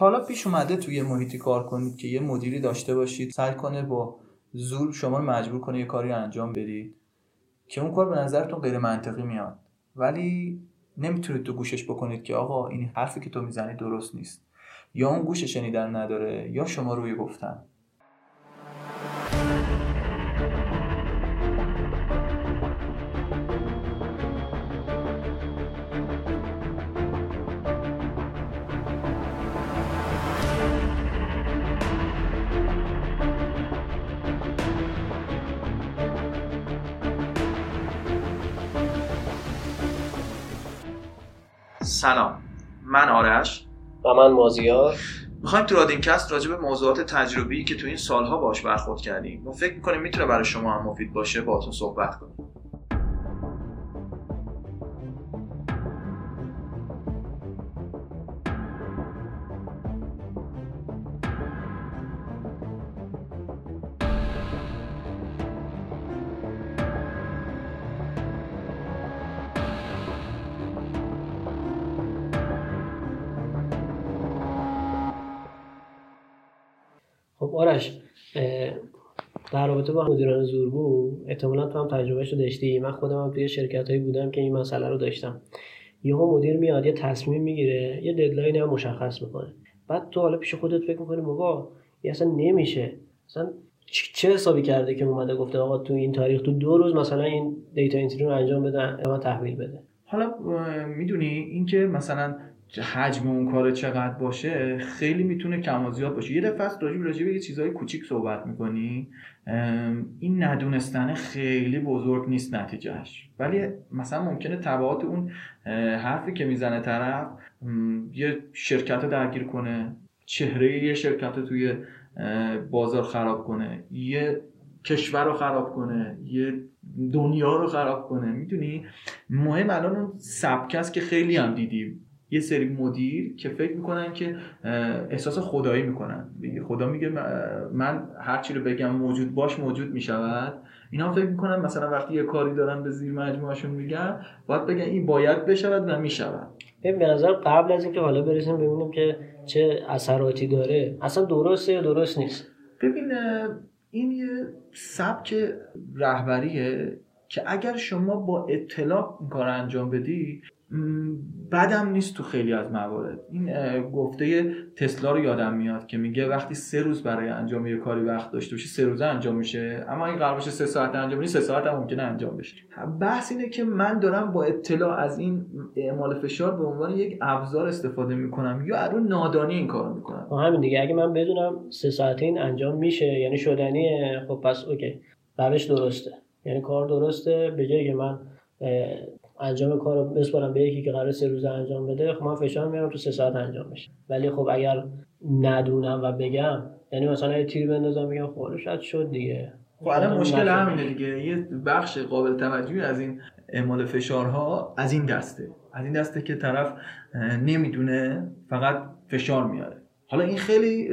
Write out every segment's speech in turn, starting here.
حالا پیش اومده توی محیطی کار کنید که یه مدیری داشته باشید سعی کنه با زور شما مجبور کنه یه کاری انجام بدید که اون کار به نظرتون غیر منطقی میاد. ولی نمی‌تونید تو گوشش بکنید که آقا این حرفی که تو می‌زنی درست نیست. یا اون گوش شنیدن نداره یا شما روی گفتن. سلام. من آرش. و من مازیار. می‌خوایم تو رادینکست راجع به موضوعات تجربی که تو این سالها باش برخورد کردیم. و فکر می‌کنیم می‌تونه برای شما هم مفید باشه باهاتون صحبت کنیم. رابطه با مدیران زورگو احتمالا تو هم تجربهش رو داشتی. من خودم هم توی شرکت هایی بودم که این مسئله رو داشتم. یهو مدیر میاد یه تصمیم می‌گیره یه ددلاین هم مشخص می‌کنه. بعد تو حالا پیش خودت فکر می‌کنی بابا یه اصلا نمیشه. اصلا چه حسابی کرده که اومده گفته آقا تو این تاریخ تو دو روز مثلا این دیتا انتری رو انجام بده و تحویل بده؟ حالا می‌دونی اینکه مثلا حجم اون کار چقدر باشه خیلی می‌تونه کم و زیاد باشه. یه دفعه است راجب راجب یه چیزای کوچیک صحبت می‌کنی. این ندونستن خیلی بزرگ نیست نتیجهش ولی مثلا ممکنه تبعات اون حرفی که می‌زنه طرف یه شرکت رو درگیر کنه چهره یه شرکت رو توی بازار خراب کنه یه کشور رو خراب کنه یه دنیا رو خراب کنه. می‌دونی؟ مهم الان اون سبک است که خیلی هم دیدیم. یه سری مدیر که فکر می‌کنن که احساس خدایی می‌کنن. خدا میگه من هر چی رو بگم موجود باش موجود می‌شود. اینا فکر می‌کنن مثلا وقتی یه کاری دارن به زیر مجموعهشون میگن باید بگن این باید بشود و می‌شود. به نظر قبل از اینکه حالا برسیم ببینیم که چه اثراتی داره اصلا درسته یا درست نیست؟ ببین این یه سبک رهبریه که اگر شما با اطلاع کار انجام بدی بدم نیست تو خیلی از موارد. این گفته تسلا رو یادم میاد که میگه وقتی سه روز برای انجام یه کاری وقت داشته باشی سه روزه انجام میشه. اما این قرار باشه سه ساعت انجام بدی سه ساعت هم ممکنه انجام بشه. بحث اینه که من دارم با اطلاع از این اعمال فشار به عنوان یک ابزار استفاده می‌کنم یا رو نادانی این کار می‌کنم؟ همین دیگه. اگه من بدونم سه ساعته این انجام میشه یعنی شدنیه خب پس اوکی. روش درسته. یعنی کار درسته به جایی که من انجام کار رو بسپارم به یکی که قرار سه روزه انجام بده خب من فشار میارم تو سه ساعت انجام بشه. ولی خب اگر ندونم و بگم یعنی مثلا یه تیر بندازم میگم خب شاید شد دیگه. خب الان مشکل همینه دیگه. یه بخش قابل توجهی از این اعمال فشارها از این دسته. از این دسته که طرف نمی‌دونه فقط فشار میاره. حالا این خیلی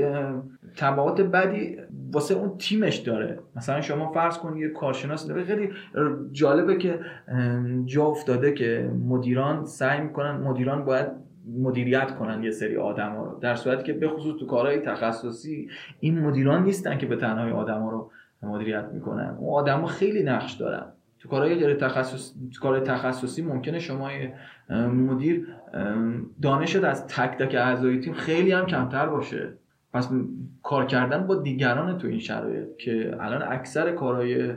تبعات بدی واسه اون تیمش داره. مثلا شما فرض کن یه کارشناس خیلی جالبه که جا افتاده که مدیران سعی می‌کنن مدیران باید مدیریت کنن یه سری آدم ها رو. در صورتی که به خصوص تو کارهای تخصصی این مدیران نیستن که به تنهای آدم ها رو مدیریت می‌کنن. اون آدم ها خیلی نقش دارن. تو کارهای غیر تخصص کار تخصصی ممکنه شما مدیر دانشت از تک تک اعضای تیم خیلی هم کمتر باشه. پس کار کردن با دیگران تو این شرایط که الان اکثر کارهای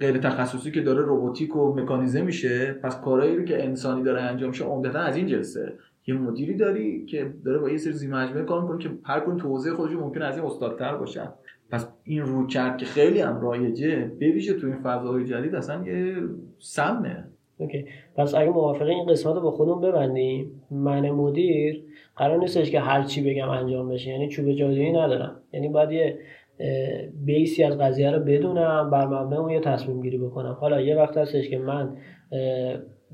غیر تخصصی که داره روباتیک و مکانیزه میشه پس کارهایی رو که انسانی داره انجام میشه عمدتا از این جنسه یه مدیری داری که داره با یه سری مجموعه کار می‌کنه که هر کدوم تو حوزه خودش ممکن از این استادتر باشن. پس این رو که خیلی هم رایجه بویژه تو این فضاهای جدید اصلا یه سمه اوکی پس اگه موافقه این قسمت رو با خودمون ببندیم. من مدیر قرار نیستش که هر چی بگم انجام بشه. یعنی چوب جادویی ندارم. یعنی باید یه بیسی از قضیه رو بدونم بر مبنای اون یه تصمیم گیری بکنم. حالا یه وقت هستش که من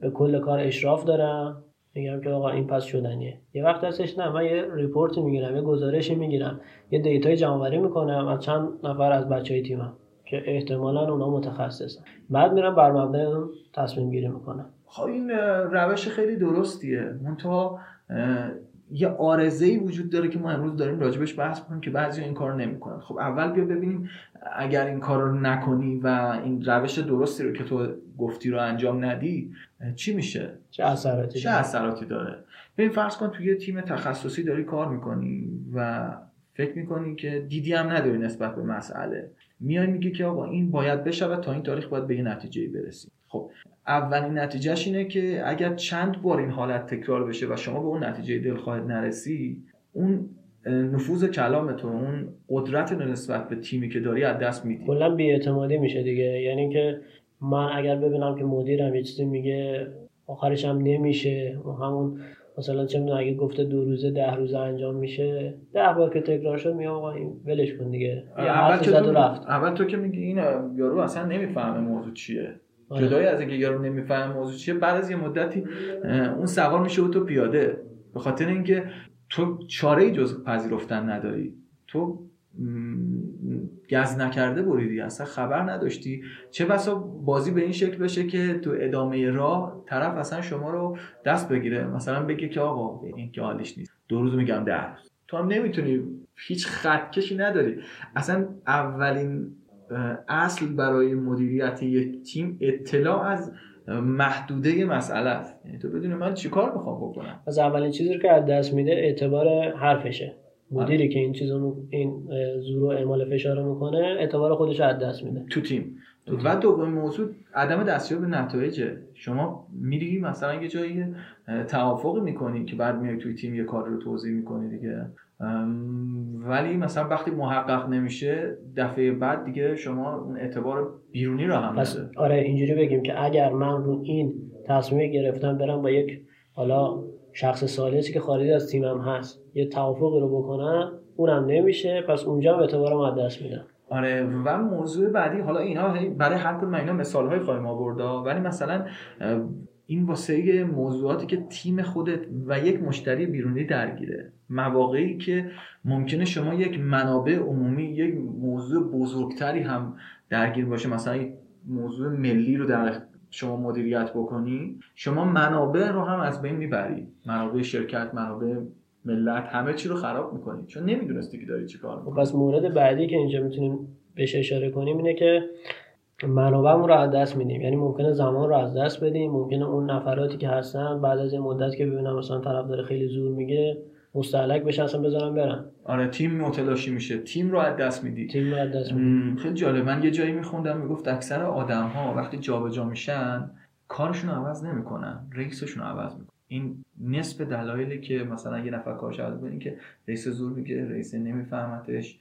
به کل کار اشراف دارم. میگم که آقا این پس شدنیه. یه وقت هستش نه من یه report می‌گیرم یه گزارشی می‌گیرم. یه data ی جمعآوری می‌کنم از چند نفر از بچه های تیمم. که احتمالا اونا متخصصن. بعد میرم بر مبنای اون تصمیم گیری می‌کنم. خب این روش خیلی درستیه. منتها یه عارضه ای وجود داره که ما امروز داریم راجبش بحث کنیم که بعضی این کار نمی‌کنن. خب اول بیا ببینیم اگر این کار رو نکنی و این روش درستی رو که تو گفتی رو انجام ندی چی میشه؟ چه اثراتی چه اثراتی داره؟ ببین فرض کن توی یه تیم تخصصی داری کار می‌کنی و فکر می‌کنی که دیدی هم نداری نسبت به مسئله. میای میگی که آقا این باید بشود تا این تاریخ باید به یه نتیجه برسی. خب اولین نتیجهش اینه که اگر چند بار این حالت تکرار بشه و شما به اون نتیجه دلخواهت نرسی اون نفوذ کلام تو اون قدرت نسبت به تیمی که داری از دست میدی. کلا بیاعتمادی میشه دیگه. یعنی که من اگر ببینم که مدیرم یه چیزی میگه آخرش هم نمیشه. و همون مثلا چه می‌دونم اگه گفته دو روزه ده روزه انجام میشه ده بار که تکرار شد میگم آقا این ولش کن دیگه. اول حرفی که زد و تو رفت. اول تو که میگی این یارو اصلا نمی‌فهمه موضوع چیه. آره. جدای از اینکه یارو نمی‌فهمه موضوع چیه بعد از یه مدتی اون سوار میشه و تو پیاده. به خاطر اینکه تو چاره ای جز پذیرفتن نداری. تو گز نکرده بریدی اصلا خبر نداشتی. چه بسا بازی به این شکل بشه که تو ادامه راه طرف اصلا شما رو دست بگیره. مثلا بگه که آقا این که حالیش نیست. دو روز میگم ده روز. تو هم نمی‌تونی. هیچ خطکشی نداری. اصلا اولین اصل برای مدیریت یک تیم اطلاع از محدوده مسئله است. یعنی تو بدون من چیکار می‌خوام بکنم؟ از اولین چیزی که از دست میده اعتبار حرفشه. مدیری که این چیزو این اه، زور و اعمال فشار رو می‌کنه اعتبار خودش رو از دست میده. تو تیم. و دومین موضوع عدم دستیاب به نتایجه شما میری مثلا یه جایی اه، توافقی می‌کنی که بعد میای توی تیم یه کار رو توضیح می‌کنی دیگه. ولی مثلا وقتی محقق نمیشه دفعه بعد دیگه شما اون اعتبار بیرونی رو هم پس آره اینجوری بگیم که اگر من رو این تصمیم گرفتم برم با یک حالا شخص سالسی که خارج از تیمم هست یه توافقی رو بکنم اونم نمیشه پس اونجا هم اعتبارم از دست میدم. آره و موضوع بعدی حالا اینا برای هر کدوم اینا مثال های خواهیم آورد ولی مثلا این واسه موضوعاتی که تیم خودت و یک مشتری بیرونی درگیره. مواقعی که ممکنه شما یک منابع عمومی یک موضوع بزرگتری هم درگیر باشه. مثلا موضوع ملی رو در شما مدیریت بکنی شما منابع رو هم از بین می‌بری. منابع شرکت منابع ملت همه چی رو خراب می‌کنی. چون نمی‌دونستی که داری چی کار خب پس مورد بعدی که اینجا می‌تونیم بهش اشاره کنیم اینه که منابعمون رو از دست میدیم. یعنی ممکنه زمان رو از دست بدیم ممکنه اون نفراتی که هستن بعد از این مدت که ببینم مثلا طرف داره خیلی زور میگه مستحلک بشه اصلا بذارم برم. آره تیم متلاشی میشه. تیم رو از دست میدی. تیم رو از دست میدیم م، خیلی جالب. من یه جایی میخوندم می‌گفت اکثر آدم ها وقتی جابجا میشن کارشون رو عوض نمی‌کنن رئیسشون رو عوض می‌کنن. این نصف دلایلی که مثلا یه نفر کارش عوض می‌کنه این که رئیس زور میگه رئیس نمیفهمتش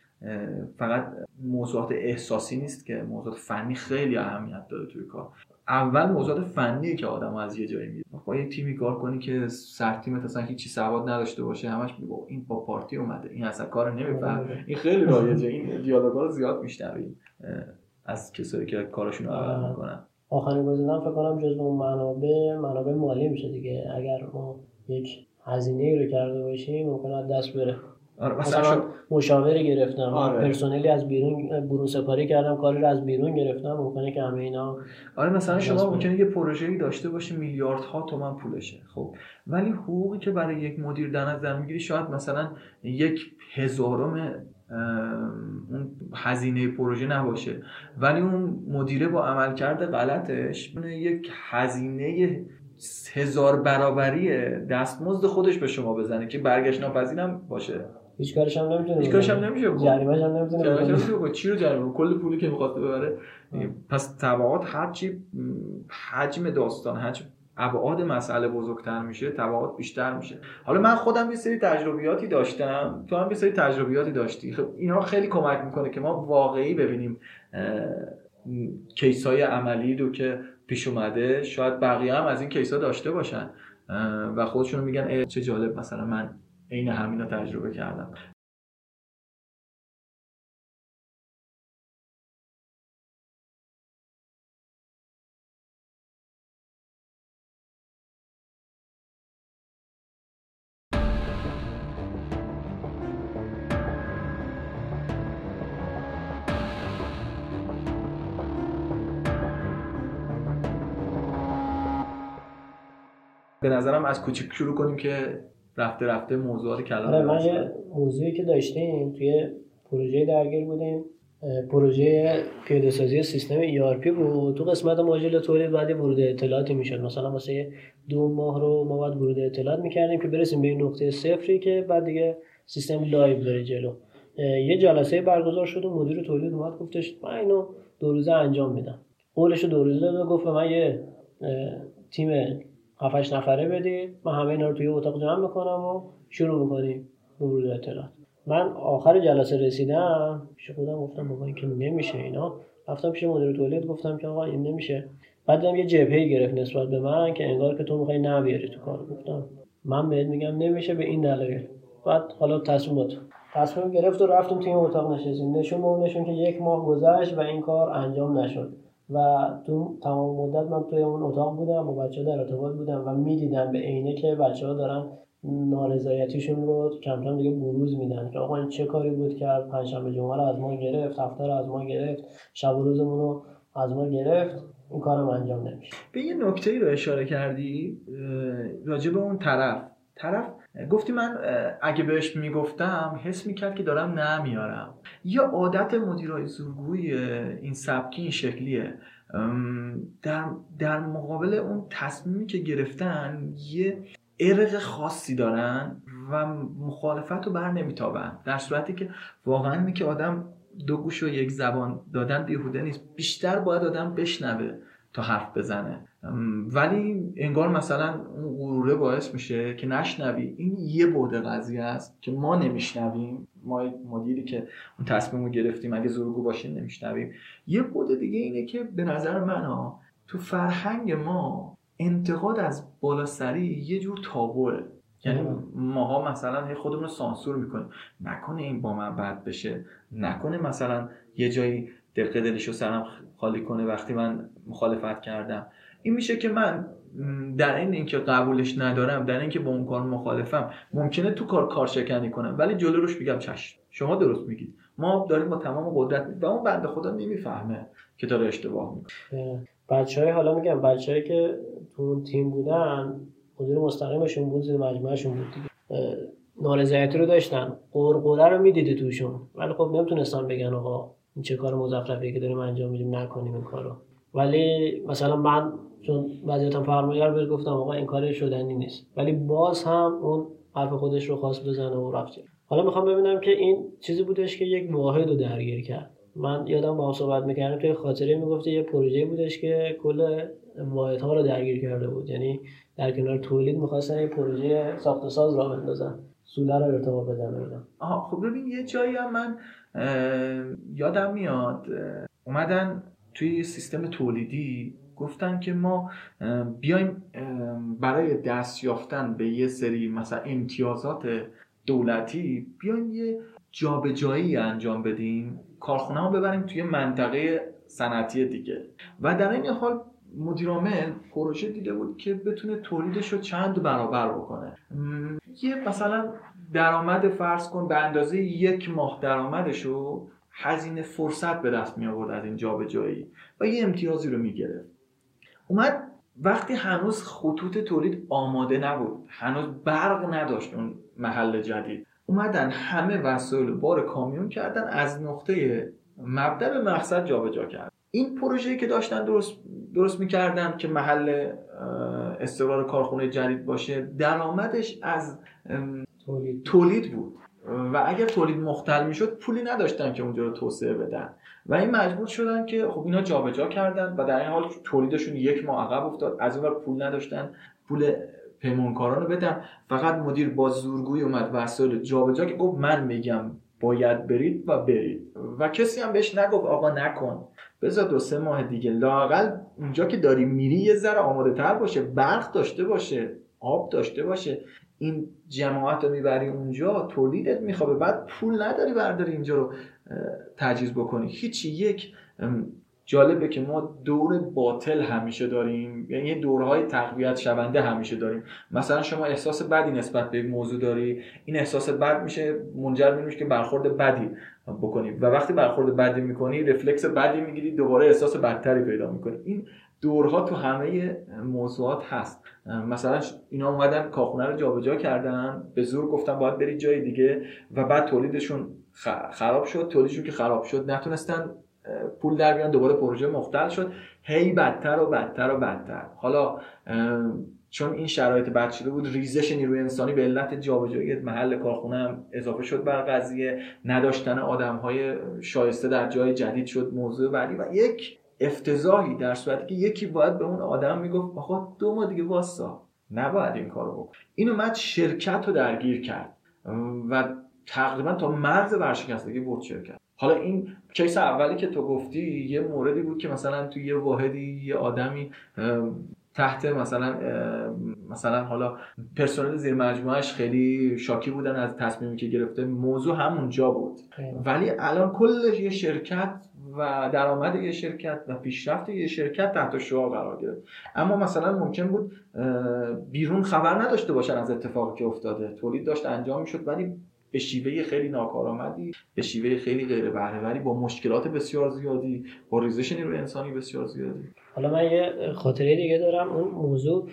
فقط موضوعات احساسی نیست که موضوعات فنی خیلی اهمیت داره توی کار. اول موضوعات فنیه که آدم از یه جایی میره. با یه تیمی کار کنی که سر تیمت اصلا هیچی سواد نداشته باشه همش میگه این با پارتی اومده این اصلا کار نمیفهم. این خیلی رایجه این دیالوگا رو زیاد میشنویم از کسایی که کارشون رو عوض می‌کنن. آخرین گزینه فکر کنم جزو اون منابع منابع مالی میشه دیگه. اگر ما یک هزینه رو کرده باشیم ممکنه از دست بره. آره مثلا مشاوری گرفتم آره. پرسنلی از بیرون برون سپاری کردم کاری رو از بیرون گرفتم ممکنه که همه اینا آره مثلا شما. ممکنه یه پروژه‌ای داشته باشی میلیاردها تومن پولشه خب ولی حقوقی که برای یک مدیر در نظر می‌گیری شاید مثلا یک هزارم اون هزینه پروژه نباشه ولی اون مدیره با عملکرد غلطش یک هزینه هزار برابری دستمزد خودش به شما بزنه که برگشت ناپذیرم باشه هیچ کارش هم نمی‌تونه هیچ کارش هم نمیشه بکنه. جریمه‌ش هم نمی‌تونه جریمه بکنه. چرا چی رو جریمه کل پولی که می‌خواد ببره. پس تبعات هرچی حجم داستان حجم ابعاد مسئله بزرگتر میشه تبعات بیشتر میشه. حالا من خودم یه سری تجربیاتی داشتم. تو هم یه سری تجربیاتی داشتی. خب اینا خیلی کمک می‌کنه که ما واقعی ببینیم کیس های عملی رو که پیش اومده شاید بقیه هم از این کیس ها داشته باشن. و خودشون میگن چه جالب. مثلا من عین همینا تجربه کردم. به نظرم از کوچیک شروع کنیم که رفته رفته موضوعات کلان آره من یه موضوعی که داشتیم توی پروژه درگیر بودیم. پروژه پیاده سازی سیستم ERP بود. تو قسمت ماژول تولید بعد ورود اطلاعاتی می‌شد. مثلا واسه دو ماه رو ما باید ورود اطلاعات می‌کردیم که برسیم به این نقطه صفری که بعد دیگه سیستم live بره جلو. یه جلسه برگزار شد و مدیر تولید اومد گفتش من اینو دو روزه انجام میدم. قولش دو روزه داد گفت من یه تیم 7 نفره بدید من همه اینا رو توی اتاق جمع می‌کنم و شروع می‌کنیم ورود اطلاعات. من آخر جلسه رسیدم. پیش خودم گفتم بابا این که نمیشه اینا. رفتم پیش مدیر تولید گفتم که آقا این نمیشه. بعد دیدم یه جبهه گرفت نسبت به من که انگار که تو می‌خوای نبیاری تو کار. گفتم من بهت میگم نمیشه به این دلایل بعد حالا تصمیم تو تصمیم گرفت و رفتم توی اتاق نشستیم. نشون به نشون که یک ماه گذشت و این کار انجام نشد. و تو تمام مدت من توی اون اتاق بودم و بچه در ارتباط بودم و می‌دیدم به عینه که بچه ها دارن نارضایتیشون رو کم کم دیگه بروز میدن که آقا این چه کاری بود کرد پنجشنبه جمعه رو از ما گرفت هفته رو از ما گرفت شب و روزمون رو از ما گرفت این کارم انجام نمیشه. به یه نکته ای رو اشاره کردی راجع به اون طرف. طرف گفتی من اگه بهش می‌گفتم حس می‌کرد که دارم نمیارم. یه عادت مدیرای زورگوی این سبکی این شکلیه. در, در مقابل اون تصمیمی که گرفتن یه ارق خاصی دارن و مخالفت رو بر نمیتابن. در صورتی که واقعا اینه که آدم دو گوش و یک زبان دادن بیهوده نیست. بیشتر باید آدم بشنوه. تا حرف بزنه. ولی انگار مثلا اون غروره باعث میشه که نشنوی. این یه بوده قضیه است که ما نمیشنویم. ما مدیری که اون تصمیم رو گرفتیم اگه زورگو باشیم نمیشنویم. یه بوده دیگه اینه که به نظر من ها تو فرهنگ ما انتقاد از بالا سری یه جور تابوه. یعنی ماها مثلا خودمون رو سانسور می‌کنیم. نکنه این با من بد بشه. نکنه مثلا یه جایی دقیقه دلش رو سرم خالی کنه وقتی من مخالفت کردم. این میشه که من در این اینکه قبولش ندارم در اینکه با اون کار مخالفم ممکنه تو کار کارشکنی کنم ولی جلو روش میگم چشم. شما درست میگید. ما داریم با تمام قدرت و اون بنده خدا نمی‌فهمه که داره اشتباه می‌کنه. بچه های حالا میگم بچه که تو اون تیم بودن مدیر مستقیمشون بود زیر مجموعهشون بود دیگه. نارضایتی رو داشتن. قرقره رو می‌دیده توشون. ولی خب نمی‌تونستن بگن آقا این چه کار مزخرفی که داریم انجام میدیم نکنیم این کارو. ولی مثلا من چون وضعیتم فرمانگر بهت گفتم آقا این کار شدنی نیست. ولی باز هم اون حرف خودش رو خواست بزنه و رفت حالا می‌خوام ببینم که این چیزی بودش که یک واحد رو درگیر کرد. من یادم با هم صحبت می‌کردم توی خاطره می‌گفته یه پروژه بودش که کل واحدها رو درگیر کرده بود. یعنی در کنار تولید می‌خواستن یه پروژه ساخت ساز را بندازن سوله رو ارتباط بدن اینا. آها خب ببین یه جایی هم من یادم میاد اومدن توی سیستم تولیدی گفتن که ما بیایم برای دست یافتن به یه سری مثلا امتیازات دولتی بیایم یه جابجایی انجام بدیم کارخونه ها ببریم توی منطقه صنعتی دیگه. و در این حال مدیرعامل پروژه دیده بود که بتونه تولیدش رو چند برابر بکنه. یه مثلا درآمد فرض کن به اندازه یک ماه درآمدش رو هزینه فرصت به دست می آورد از این جابجایی و یه امتیازی رو می گرفت اومد وقتی هنوز خطوط تولید آماده نبود هنوز برق نداشت اون محل جدید اومدن همه وسایل بار کامیون کردن از نقطه مبدا به مقصد جابجا کرد این پروژه‌ای که داشتن درست درست می‌کردن که محل استقرار کارخونه جدید باشه درآمدش از تولید. تولید بود. و اگر تولید مختل می‌شد پولی نداشتن که اونجا رو توسعه بدن. و این مجبور شدن که خب اینا جابجا کردن و در این حال تولیدشون یک ماه عقب افتاد. از اون پول نداشتن. پول پیمانکاران رو بدن. فقط مدیر با زورگویی اومد وسایل جابجا که گفت من میگم باید برید و برید. و کسی هم بهش نگفت آقا نکن. بذار دو سه ماه دیگه. لاقل اونجا که داری میری یه ذره آماده تر باشه. برق داشته باشه. آب داشته باشه. این جماعت رو می‌بری اونجا تولیدت میخوابه. بعد پول نداری برداری اینجا رو تجهیز بکنی. هیچی. یک جالبه که ما دور باطل همیشه داریم. یعنی دورهای تقویت شونده همیشه داریم. مثلا شما احساس بدی نسبت به موضوع داری. این احساس بد میشه منجر میشه که برخورد بدی بکنی. و وقتی برخورد بدی می‌کنی رفلکس بدی می‌گیری دوباره احساس بدتری پیدا می‌کنی. این دورها تو همه موضوعات هست. مثلا اینا اومدن کاخونه رو جابجا کردن به زور گفتن باید برید جای دیگه و بعد تولیدشون خراب شد. تولیدشون که خراب شد نتونستن پول در بیان دوباره پروژه مختل شد. هی بدتر و بدتر و بدتر. حالا چون این شرایط بد شده بود ریزش نیروی انسانی به علت جابجایی محل کارخونه هم اضافه شد بر قضیه. نداشتن آدم های شایسته در جای جدید شد موضوع بعدی. و یک افتضاحی در صورتی که یکی باید به اون آدم می‌گفت آقا دو ما دیگه واسا نباید این کارو بکن این اومد شرکت رو درگیر کرد و تقریبا تا مرز ورشکستگی برد شرکت. حالا این کیس اولی که تو گفتی یه موردی بود که مثلا تو یه واحدی یه آدمی تحت مثلا مثلا حالا پرسنل زیر مجموعش خیلی شاکی بودن از تصمیمی که گرفته. موضوع همونجا بود. ولی الان کل یه شرکت و درآمد یه شرکت و پیشرفت یه شرکت تحت شعار قرار گرفت. اما مثلا ممکن بود بیرون خبر نداشته باشن از اتفاقی که افتاده. تولید داشت انجام می‌شد ولی به شیوه خیلی ناکارآمدی به شیوه خیلی غیر بهرهوری با مشکلات بسیار زیادی با ریزش نیروی انسانی بسیار زیادی. حالا من یه خاطره دیگه دارم. اون موضوع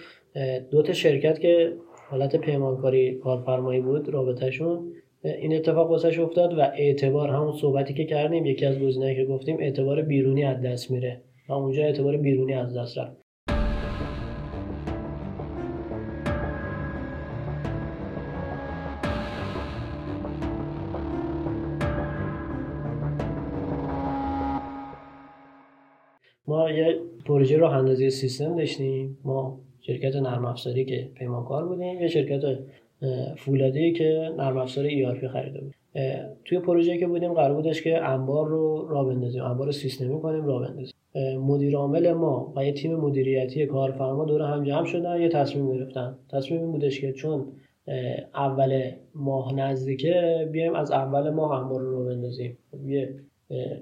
دو تا شرکت که حالت پیمانکاری کارفرمایی بود رابطهشون این اتفاق واسش افتاد و اعتبار همون صحبتی که کردیم یکی از گزینه‌ای که گفتیم اعتبار بیرونی از دست میره. و اونجا اعتبار بیرونی از دست رفت. یه پروژه راه اندازی سیستم داشتیم. ما شرکت نرم افزاری که پیمانکار بودیم یه شرکت فولادی که نرم افزار ERP خریده بود. توی پروژه که بودیم قرار بودش که انبار رو را بندازیم انبار رو سیستمی کنیم را بندازیم. مدیر عامل ما و یه تیم مدیریتی کارفرما دور هم جمع شدن یه تصمیم گرفتن. تصمیم این بودش که چون اول ماه نزدیکه بیایم از اول ماه انبار رو بندازیم. یه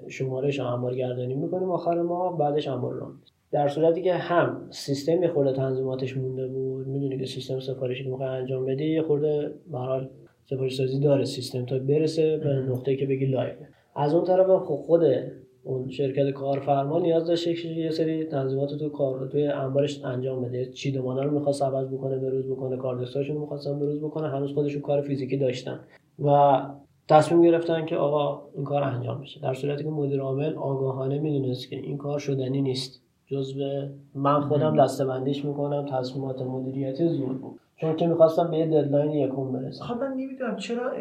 شمارش انبار گردانی می‌کنیم آخر ماه بعدش انبار رو در صورتی که هم سیستم یه خورده تنظیماتش مونده بود می‌دونی که سیستم سفارشی که می‌خوای انجام بدی یه خورده به سفارشی سازی داره سیستم تا برسه به نقطه که بگی live. از اون طرف خب خود اون شرکت کارفرما نیاز داشت یه سری تنظیمات تو کار توی انبارش انجام بده. چیدمانا رو می‌خواست عوض بکنه بروز بکنه کاردکساشون رو می‌خواستن بروز بکنه هنوز خودشون کار فیزیکی داشتن. و تصمیم گرفتن که آقا این کار انجام بشه. در صورتی که مدیر عامل آگاهانه می‌دونست که این کار شدنی نیست. جزو من خودم دسته‌بندیش می‌کنم تصمیمات مدیریتی زود بود چون که می‌خواستم به یه deadline یکم برسم. خب من نمی‌دونم چرا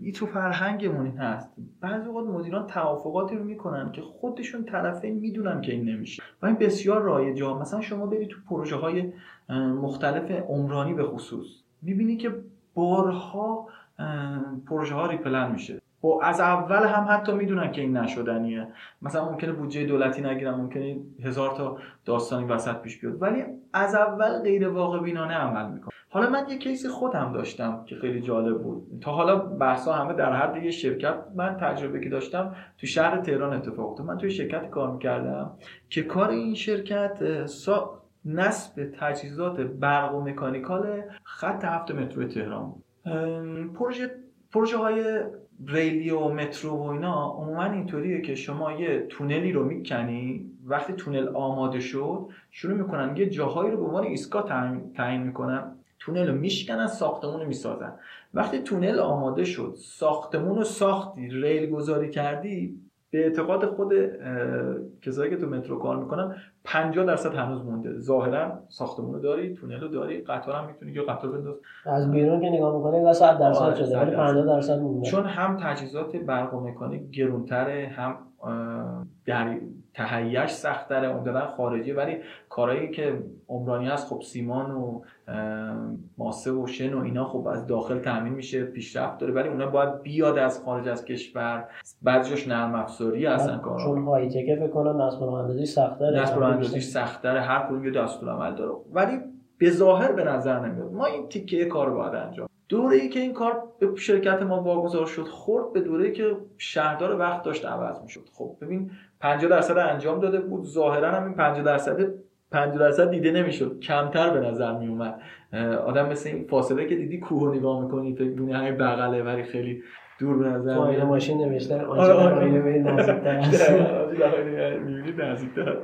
این تو فرهنگمون این هست بعضی وقت مدیران توافقاتی رو می‌کنن که خودشون طرفین می‌دونن که این نمیشه. و این بسیار رایجه مثلا شما برید تو پروژه های مختلف عمرانی به خصوص می‌بینی که بارها پروژه ها ریپلن میشه. و خب از اول هم حتی می‌دونن که این نشدنیه. مثلا ممکنه بودجه دولتی نگیرن ممکنه هزار تا داستانی وسط پیش بیاد. ولی از اول غیر واقع بینانه عمل می‌کنه حالا من یه کیس خودم داشتم که خیلی جالب بود. تا حالا بحثا همه در حد یه شرکت من تجربه که داشتم تو شهر تهران اتفاق افتاد. من توی شرکت کار می‌کردم که کار این شرکت سا... نصب تجهیزات برق و مکانیکال خط هفت مترو تهران بود. پروژه پروژه های ریلی و مترو و اینا عموما اینطوریه که شما یه تونلی رو می‌کنی وقتی تونل آماده شد شروع می‌کنن یه جاهایی رو به عنوان ایستگاه تعیین می‌کنن. تونل رو میشکنن ساختمون رو می‌سازن. وقتی تونل آماده شد ساختمون رو ساختی ریل گذاری کردی به اعتقاد خود کسایی که تو مترو کار می‌کنن 50 درصد هنوز مونده. ظاهرا ساختمون رو داری تونل رو داری قطار هم می‌تونی یا قطار بنداز. از بیرون که نگاه می‌کنی 100 درصد آره، شده ولی 50 درصد مونده. چون هم تجهیزات برق و مکانیک گرونتره هم در تهیهش سخت داره اون خارجی. ولی کارهایی که عمرانی هست خب سیمان و ماسه و شن و اینا خب از داخل تامین میشه پیشرفت داره. ولی اونا باید بیاد از خارج از کشور. بعضیش نرم افزاری هستن کارا چون های تک فکر کنم نصب اندازی سخت داره نصب اندازی سخت داره هر کدوم یه دستور عمل داره. ولی به ظاهر به نظر نمیاد. ما این تیکه کار باید انجام دوره ای که این کار به شرکت ما واگذار شد خورد به دوره ای که شهردار وقت داشت عوض می‌شد. خب ببین 50 درصد انجام داده بود. ظاهرا هم این 50 درصد 50 درصد دیده نمی‌شد. کمتر به نظر می اومد آدم مثل این فاصله که دیدی کوه نگاه می‌کنی فکر می‌کنی همین بغله ولی خیلی دور به نظر میاد. ماشین نوشتن آره، آنچه آره. در آینه بری نزدیکتر است می‌بینید نزدیکتر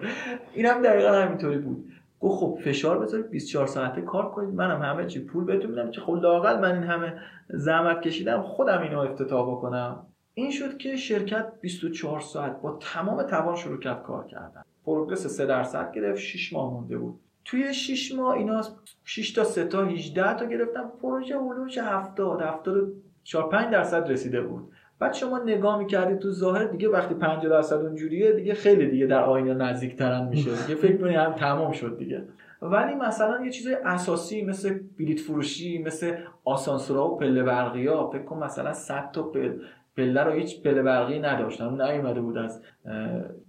اینم دقیقا همینطوری بود. گفت خب فشار بذارید 24 ساعته کار کنید منم همه چی پول بهتون میدم. که خب لاقل من این همه زحمت کشیدم خودم اینو افتتاح بکنم. این شد که شرکت 24 ساعت با تمام توان شروع کرد کار کردن. پروگرس 3 درصد گرفت 6 ماه مونده بود. توی 6 ماه اینا 6 تا 3 تا 18 تا گرفتن. پروژه هولوش 70 74 5 درصد رسیده بود. بعد شما نگاه می‌کردید تو ظاهر دیگه وقتی 50 درصد اونجوریه دیگه خیلی دیگه در آینه نزدیکترن میشه دیگه. فکر کنید هم تمام شد دیگه. ولی مثلا یه چیز اساسی مثل بلیت فروشی مثل آسانسورها و پله برقی ها فکر کن مثلا 100 تا پل پله رو هیچ پله برقی نداشتن. اون نیومده بود از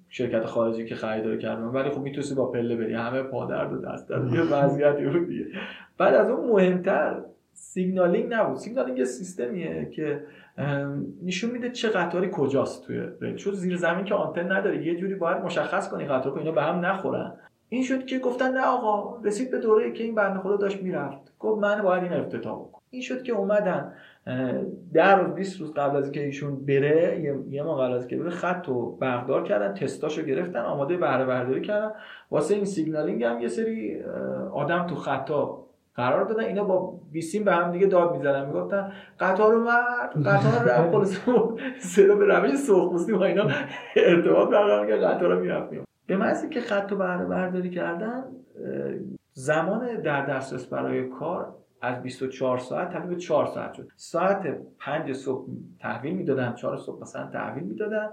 شرکت خارجی که خریداری کردن. ولی خب می‌تونستی با پله بری. همه پادرد و دست درد یه وضعیتی بود دیگه. بعد از اون مهمتر signaling نبود. signaling یه سیستمیه که نشون میده چه قطاری کجاست توی ریل چون زیر زمین که آنتن نداره یه جوری باید مشخص کنی قطار که اینا به هم نخورن. این شد که گفتن نه آقا رسید به دوره که این بنده خدا داشت می‌رفت. گفت من باید این افتتاح بکنم. این شد که اومدن ده روز 20 روز قبل از اینکه ایشون بره یه- ماه قبل از که بره خط و بردار کردن تستاشو گرفتن آماده بهره برداری کردن. واسه این سیگنالینگ هم یه سری آدم تو خطا قرار دادن اینا با بیسیم به هم دیگه داد می‌زدن می‌گفتن قطار اومد. قطار رفت خلاص صدا به روش سرخپوستی با اینا ارتباط برقرار کرد قطار می‌رفت. به محض که خط و بهره برداری کردن زمان در دسترس برای کار از 24 ساعت تبدیل به 4 ساعت شد. ساعت 5 صبح تحویل می‌دادن. 4 صبح مثلا تحویل می‌دادن.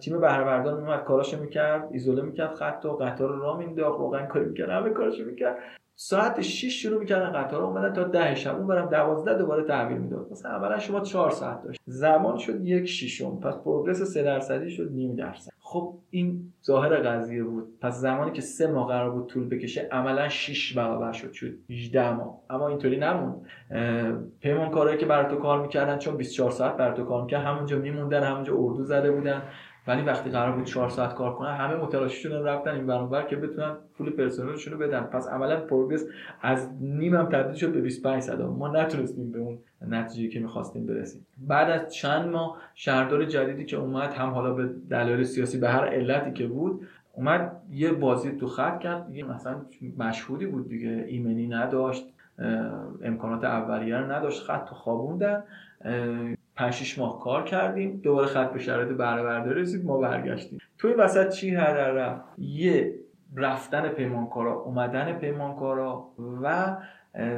تیم بهره بردار میومد کاراشو می‌کرد ایزوله می‌کرد خط و قطار رو راه مینداخت روغن کاری می‌کرد همه کاراشو می‌کرد. ساعت 6 شروع می‌کردن قطار اومدن تا 10 شب. اون برم 12 دوباره تحویل می‌داد. مثلا اولا شما 4 ساعت داشت. زمان شد یک شیشم پس پروگرس 3 درصدی شد نیم درصد. خب این ظاهر قضیه بود. پس زمانی که سه ماه قرار بود طول بکشه عملا 6 برابر شد. شد 18 ماه. اما اینطوری نموند. اه، پیمانکارایی که برای تو کار می‌کردن چون 24 ساعت برای تو کار می‌کردن همونجا میموندن همونجا اردو زده بودن. ولی وقتی قرار بود 4 ساعت کار کنن همه متلاشیشون رفتن این برابر که بتونن پول پرسنلشون رو بدن. پس عملا پروگرس از نیم هم تبدیل شد به 25 صدام ما نتونستیم به اون نتیجه که می‌خواستیم برسیم. بعد از چند ماه شهردار جدیدی که اومد هم حالا به دلایل سیاسی به هر علتی که بود اومد یه بازی تو خط کرد. دیگه مثلا مشهودی بود دیگه. ایمنی نداشت امکانات اولیه رو نداشت. خط تو خوابوندن اه، پنج شیش ماه کار کردیم دوباره خط به شرایط بهره برداری رسید ما برگشتیم. تو این وسط چی هدر رفت؟ یه رفتن پیمانکارا اومدن پیمانکارا و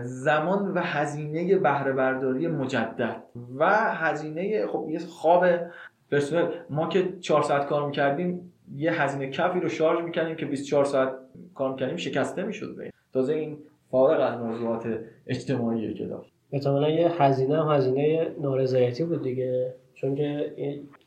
زمان و هزینه بهره برداری مجدد و هزینه خب یه خواب پرسنل. ما که 4 ساعت کار می‌کردیم یه هزینه کفی رو شارژ می‌کنیم که 24 ساعت کار می‌کنیم شکسته می‌شد. تازه این فارغ از موضوعات اجتماعی که داشت. احتمالا یه هزینه هم هزینه نارضایتی بود دیگه. چون که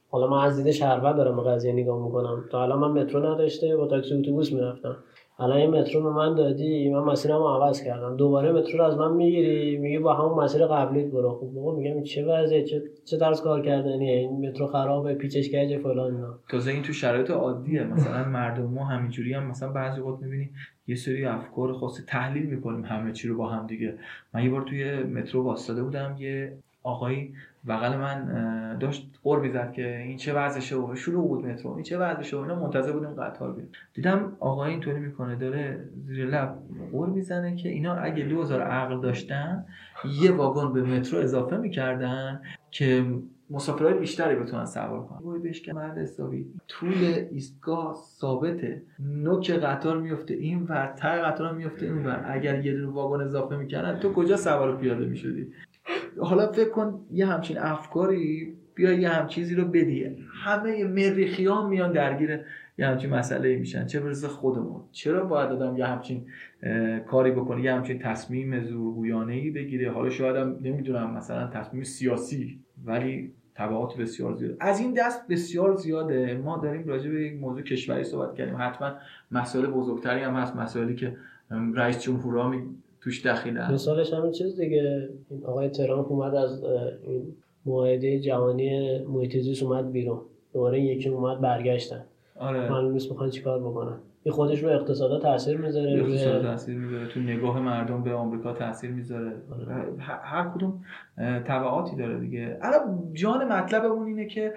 حالا من از دید شهروند دارم به قضیه نگاه می‌کنم. تا الان من مترو نداشته با تاکسی اتوبوس می‌رفتم. الان این مترو به من دادی؟ من مسیرمو عوض کردم. دوباره مترو رو از من می‌گیری؟ میگی با همون مسیر قبلیت برو. خب بابا میگم چه وضعه چه چه طرز کار کردنیه؟ این مترو خرابه پیچش کج فلان اینا. تازه این تو شرایط عادیه. مثلا مردم ما همینجوری هم مثلا بعضی وقت می‌بینی یه سری افکار خاصی تحلیل می‌کنیم همه چی رو با هم دیگه. من یه بار توی مترو واسطاده بودم یه آقایی بغل من داشت قور می‌زد که این چه وضعشه و شروع بود مترو این چه وضعشه و اینا منتظر بودیم قطار بیاد. دیدم آقای اینطوری می‌کنه داره زیر لب قور می‌زنه که اینا اگه 2000 عقل داشتن یه واگن به مترو اضافه می‌کردن که مسافرهای بیشتری بتونن سوار کنن. وای بهش که مرد حسابی طول ایستگاه ثابته. نوک قطار میفته این ور ته قطار میفته این ور. اگر یه دونه واگن اضافه می‌کردن تو کجا سوار پیاده می‌شدی؟ حالا فکر کن یه همچین افکاری بیا یه هم چیزی رو بدی. همه مریخی ها میان درگیر یه همچین مسئله میشن. چه برسه خودمون؟ چرا باید آدم یه همچین کاری بکنه؟ یه همچین تصمیم زورگویانه ای بگیره؟ حالا شاید هم نمی‌دونم مثلا تصمیم سیاسی ولی تبعات بسیار زیاد. از این دست بسیار زیاده. ما داریم راجع به یک موضوع کشوری صحبت کردیم. حتما مسائل بزرگتری هم هست. مسائلی که رئیس جمهورها توش دخیلن. مثالش همین چیز دیگه. این آقای ترامپ اومد از این معاهده جهانی محیط زیست اومد بیرون. دوباره یکی اومد برگشتن. آره. معلوم نیست می‌خوان چیکار بکنن. این خودش رو اقتصادا تاثیر می‌ذاره روی تاثیر می‌ذاره. تو نگاه مردم به آمریکا تاثیر می‌ذاره. آره. هر کدوم تبعاتی داره دیگه. الان جان مطلبمون اینه که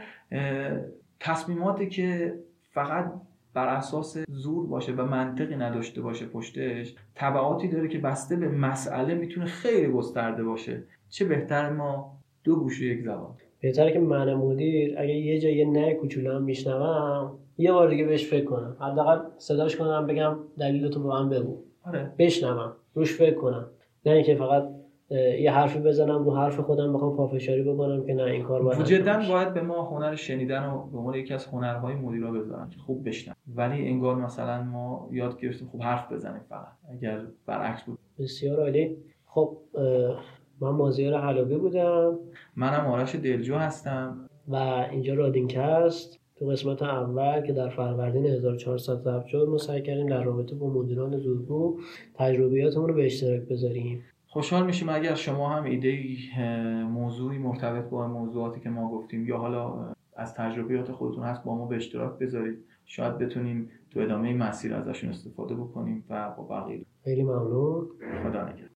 تصمیماتی که فقط بر اساس زور باشه و منطقی نداشته باشه پشتش تبعاتی داره که بسته به مسئله می‌تونه خیلی گسترده باشه. چه بهتر ما دو گوش و یک زبان. بهتره که من مدیر اگه یه جای یه نه کوچولو هم میشنوم یه بار دیگه بهش فکر کنم. حداقل صداش کنم بگم دلیلتو به من بگو. آره. بشنوم. روش فکر کنم. نه اینکه فقط یه حرفی بزنم رو حرف خودم بخوام پافشاری بکنم که نه این کار باید جدا. باید به ما هنر شنیدن رو به عنوان یکی از هنرهای مدیرا بذارن که خوب بشنن. ولی انگار مثلا ما یاد گرفتیم خوب حرف بزنیم فقط اگر برعکس بود. بسیار عالی. خب من مازیار حلابی بودم. منم آرش دلجو هستم. و اینجا رادینکست تو قسمت اول که در فروردین 1400 ضبط شد ما سعی کردیم در رابطه با مدیران زورگو تجربیاتمون رو به اشتراک بذاریم. خوشحال میشیم اگر شما هم ایده موضوعی مرتبط با موضوعاتی که ما گفتیم یا حالا از تجربیات خودتون هست با ما به اشتراک بذارید. شاید بتونیم تو ادامه مسیر ازشون استفاده بکنیم و با بقیه. خیلی ممنون. خدا نگهدار.